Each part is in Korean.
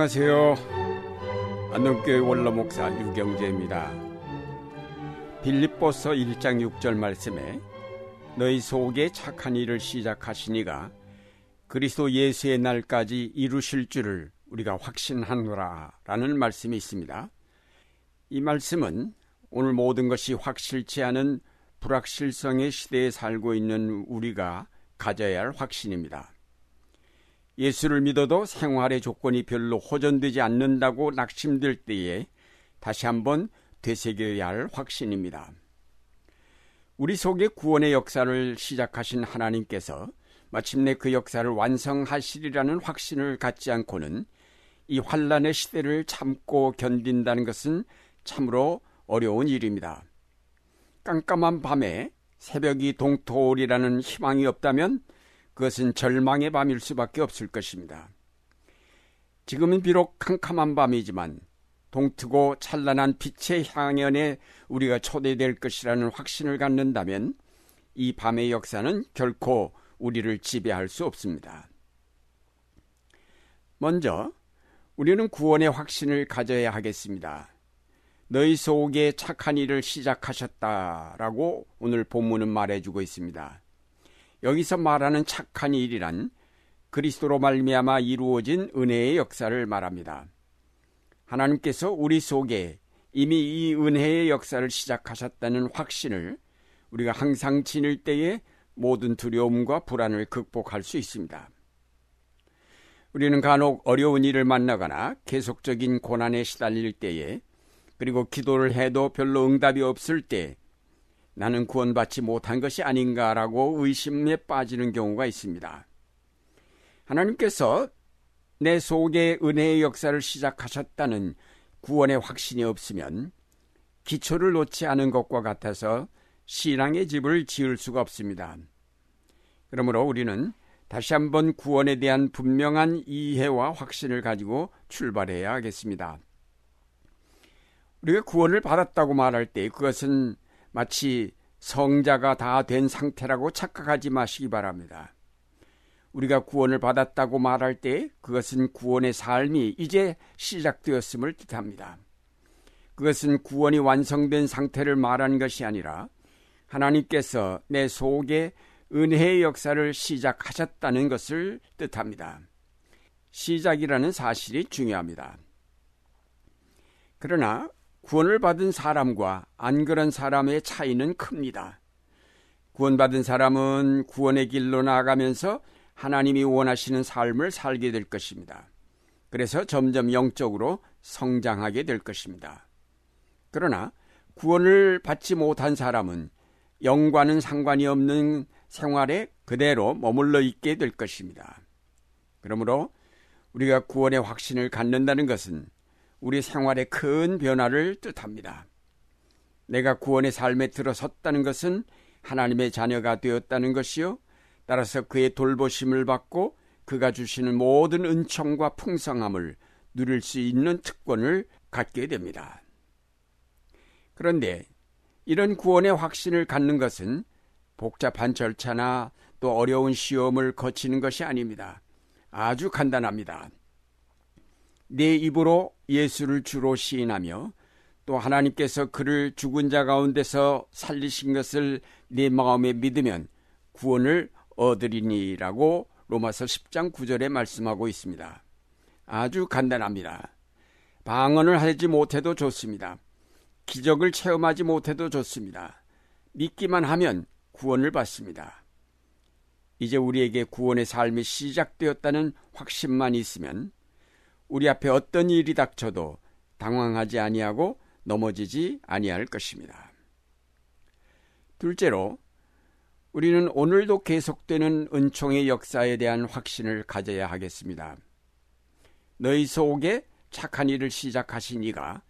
안녕하세요. 안동교회 원로 목사 유경재입니다. 빌립보서 1장 6절 말씀에 너희 속에 착한 일을 시작하시니가 그리스도 예수의 날까지 이루실 줄을 우리가 확신하노라 라는 말씀이 있습니다. 이 말씀은 오늘 모든 것이 확실치 않은 불확실성의 시대에 살고 있는 우리가 가져야 할 확신입니다. 예수를 믿어도 생활의 조건이 별로 호전되지 않는다고 낙심될 때에 다시 한번 되새겨야 할 확신입니다. 우리 속에 구원의 역사를 시작하신 하나님께서 마침내 그 역사를 완성하시리라는 확신을 갖지 않고는 이 환란의 시대를 참고 견딘다는 것은 참으로 어려운 일입니다. 깜깜한 밤에 새벽이 동토리라는 희망이 없다면 그것은 절망의 밤일 수밖에 없을 것입니다. 지금은 비록 캄캄한 밤이지만 동트고 찬란한 빛의 향연에 우리가 초대될 것이라는 확신을 갖는다면 이 밤의 역사는 결코 우리를 지배할 수 없습니다. 먼저 우리는 구원의 확신을 가져야 하겠습니다. 너희 속에 착한 일을 시작하셨다라고 오늘 본문은 말해주고 있습니다. 여기서 말하는 착한 일이란 그리스도로 말미암아 이루어진 은혜의 역사를 말합니다. 하나님께서 우리 속에 이미 이 은혜의 역사를 시작하셨다는 확신을 우리가 항상 지닐 때에 모든 두려움과 불안을 극복할 수 있습니다. 우리는 간혹 어려운 일을 만나거나 계속적인 고난에 시달릴 때에 그리고 기도를 해도 별로 응답이 없을 때 나는 구원받지 못한 것이 아닌가라고 의심에 빠지는 경우가 있습니다. 하나님께서 내 속에 은혜의 역사를 시작하셨다는 구원의 확신이 없으면 기초를 놓지 않은 것과 같아서 신앙의 집을 지을 수가 없습니다. 그러므로 우리는 다시 한번 구원에 대한 분명한 이해와 확신을 가지고 출발해야 하겠습니다. 우리가 구원을 받았다고 말할 때 그것은 마치 성자가 다 된 상태라고 착각하지 마시기 바랍니다. 우리가 구원을 받았다고 말할 때 그것은 구원의 삶이 이제 시작되었음을 뜻합니다. 그것은 구원이 완성된 상태를 말하는 것이 아니라 하나님께서 내 속에 은혜의 역사를 시작하셨다는 것을 뜻합니다. 시작이라는 사실이 중요합니다. 그러나 구원을 받은 사람과 안 그런 사람의 차이는 큽니다. 구원받은 사람은 구원의 길로 나아가면서 하나님이 원하시는 삶을 살게 될 것입니다. 그래서 점점 영적으로 성장하게 될 것입니다. 그러나 구원을 받지 못한 사람은 영과는 상관이 없는 생활에 그대로 머물러 있게 될 것입니다. 그러므로 우리가 구원의 확신을 갖는다는 것은 우리 생활에 큰 변화를 뜻합니다. 내가 구원의 삶에 들어섰다는 것은 하나님의 자녀가 되었다는 것이요. 따라서 그의 돌보심을 받고 그가 주시는 모든 은총과 풍성함을 누릴 수 있는 특권을 갖게 됩니다. 그런데 이런 구원의 확신을 갖는 것은 복잡한 절차나 또 어려운 시험을 거치는 것이 아닙니다. 아주 간단합니다. 내 입으로 예수를 주로 시인하며 또 하나님께서 그를 죽은 자 가운데서 살리신 것을 내 마음에 믿으면 구원을 얻으리니라고 로마서 10장 9절에 말씀하고 있습니다. 아주 간단합니다. 방언을 하지 못해도 좋습니다. 기적을 체험하지 못해도 좋습니다. 믿기만 하면 구원을 받습니다. 이제 우리에게 구원의 삶이 시작되었다는 확신만 있으면 우리 앞에 어떤 일이 닥쳐도 당황하지 아니하고 넘어지지 아니할 것입니다. 둘째로 우리는 오늘도 계속되는 은총의 역사에 대한 확신을 가져야 하겠습니다. 너희 속에 착한 일을 시작하신 이가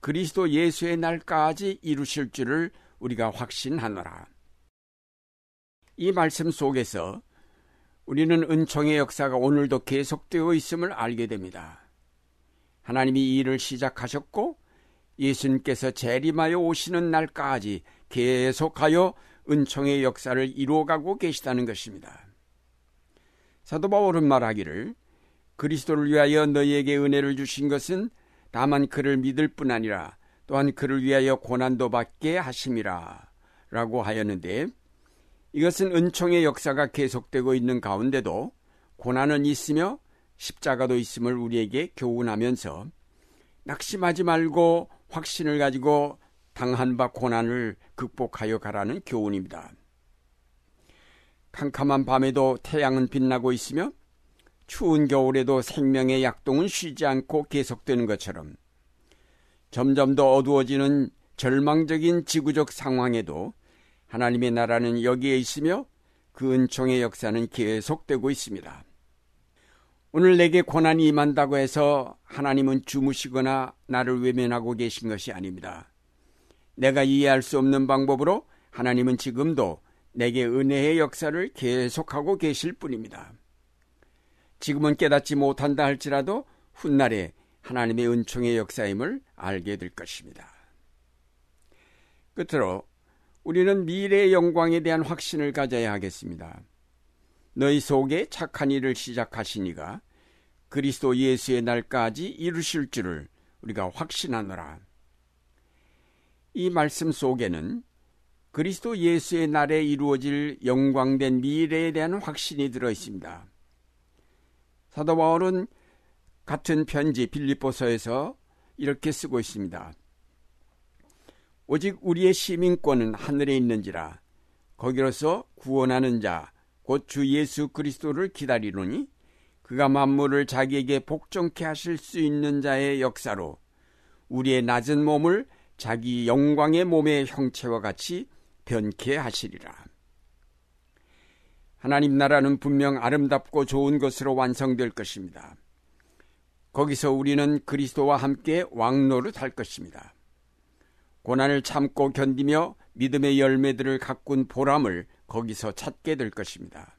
그리스도 예수의 날까지 이루실 줄을 우리가 확신하노라. 이 말씀 속에서 우리는 은총의 역사가 오늘도 계속되어 있음을 알게 됩니다. 하나님이 이 일을 시작하셨고 예수님께서 재림하여 오시는 날까지 계속하여 은총의 역사를 이루어가고 계시다는 것입니다. 사도 바울은 말하기를 그리스도를 위하여 너희에게 은혜를 주신 것은 다만 그를 믿을 뿐 아니라 또한 그를 위하여 고난도 받게 하심이라 라고 하였는데 이것은 은총의 역사가 계속되고 있는 가운데도 고난은 있으며 십자가도 있음을 우리에게 교훈하면서 낙심하지 말고 확신을 가지고 당한 바 고난을 극복하여 가라는 교훈입니다. 캄캄한 밤에도 태양은 빛나고 있으며 추운 겨울에도 생명의 약동은 쉬지 않고 계속되는 것처럼 점점 더 어두워지는 절망적인 지구적 상황에도 하나님의 나라는 여기에 있으며 그 은총의 역사는 계속되고 있습니다. 오늘 내게 고난이 임한다고 해서 하나님은 주무시거나 나를 외면하고 계신 것이 아닙니다. 내가 이해할 수 없는 방법으로 하나님은 지금도 내게 은혜의 역사를 계속하고 계실 뿐입니다. 지금은 깨닫지 못한다 할지라도 훗날에 하나님의 은총의 역사임을 알게 될 것입니다. 끝으로 우리는 미래의 영광에 대한 확신을 가져야 하겠습니다. 너희 속에 착한 일을 시작하시니가 그리스도 예수의 날까지 이루실 줄을 우리가 확신하노라. 이 말씀 속에는 그리스도 예수의 날에 이루어질 영광된 미래에 대한 확신이 들어 있습니다. 사도 바울은 같은 편지 빌립보서에서 이렇게 쓰고 있습니다. 오직 우리의 시민권은 하늘에 있는지라 거기로서 구원하는 자 곧 주 예수 그리스도를 기다리노니 그가 만물을 자기에게 복종케 하실 수 있는 자의 역사로 우리의 낮은 몸을 자기 영광의 몸의 형체와 같이 변케 하시리라. 하나님 나라는 분명 아름답고 좋은 것으로 완성될 것입니다. 거기서 우리는 그리스도와 함께 왕노릇 할 것입니다. 고난을 참고 견디며 믿음의 열매들을 가꾼 보람을 거기서 찾게 될 것입니다.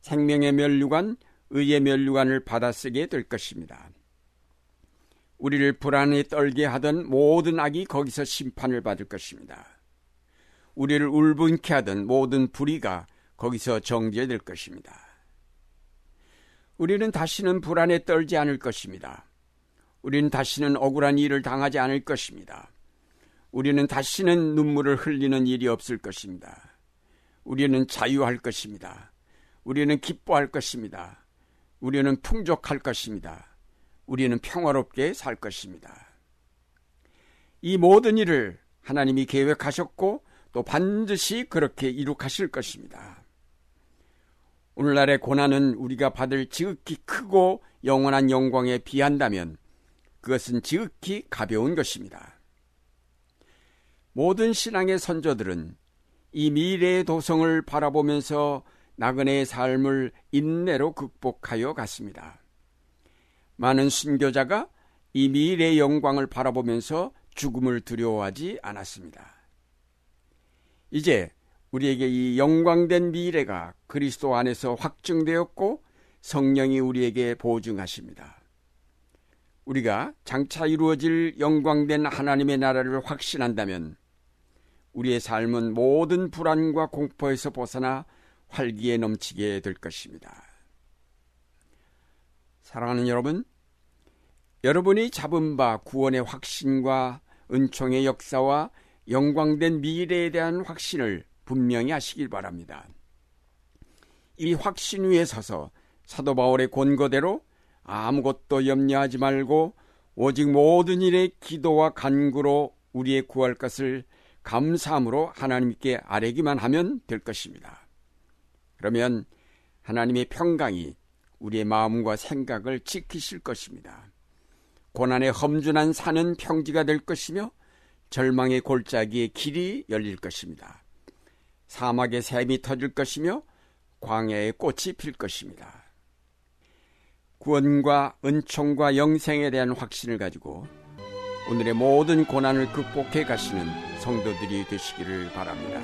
생명의 면류관, 의의 면류관을 받아쓰게 될 것입니다. 우리를 불안에 떨게 하던 모든 악이 거기서 심판을 받을 것입니다. 우리를 울분케 하던 모든 불의가 거기서 정죄될 것입니다. 우리는 다시는 불안에 떨지 않을 것입니다. 우리는 다시는 억울한 일을 당하지 않을 것입니다. 우리는 다시는 눈물을 흘리는 일이 없을 것입니다. 우리는 자유할 것입니다. 우리는 기뻐할 것입니다. 우리는 풍족할 것입니다. 우리는 평화롭게 살 것입니다. 이 모든 일을 하나님이 계획하셨고 또 반드시 그렇게 이룩하실 것입니다. 오늘날의 고난은 우리가 받을 지극히 크고 영원한 영광에 비한다면 그것은 지극히 가벼운 것입니다. 모든 신앙의 선조들은 이 미래의 도성을 바라보면서 나그네의 삶을 인내로 극복하여 갔습니다. 많은 순교자가 이 미래의 영광을 바라보면서 죽음을 두려워하지 않았습니다. 이제 우리에게 이 영광된 미래가 그리스도 안에서 확증되었고 성령이 우리에게 보증하십니다. 우리가 장차 이루어질 영광된 하나님의 나라를 확신한다면 우리의 삶은 모든 불안과 공포에서 벗어나 활기에 넘치게 될 것입니다. 사랑하는 여러분, 여러분이 잡은 바 구원의 확신과 은총의 역사와 영광된 미래에 대한 확신을 분명히 하시길 바랍니다. 이 확신 위에 서서 사도 바울의 권고대로 아무것도 염려하지 말고 오직 모든 일에 기도와 간구로 우리의 구할 것을 감사함으로 하나님께 아뢰기만 하면 될 것입니다. 그러면 하나님의 평강이 우리의 마음과 생각을 지키실 것입니다. 고난의 험준한 산은 평지가 될 것이며 절망의 골짜기에 길이 열릴 것입니다. 사막의 샘이 터질 것이며 광야의 꽃이 필 것입니다. 구원과 은총과 영생에 대한 확신을 가지고 오늘의 모든 고난을 극복해 가시는 성도들이 되시기를 바랍니다.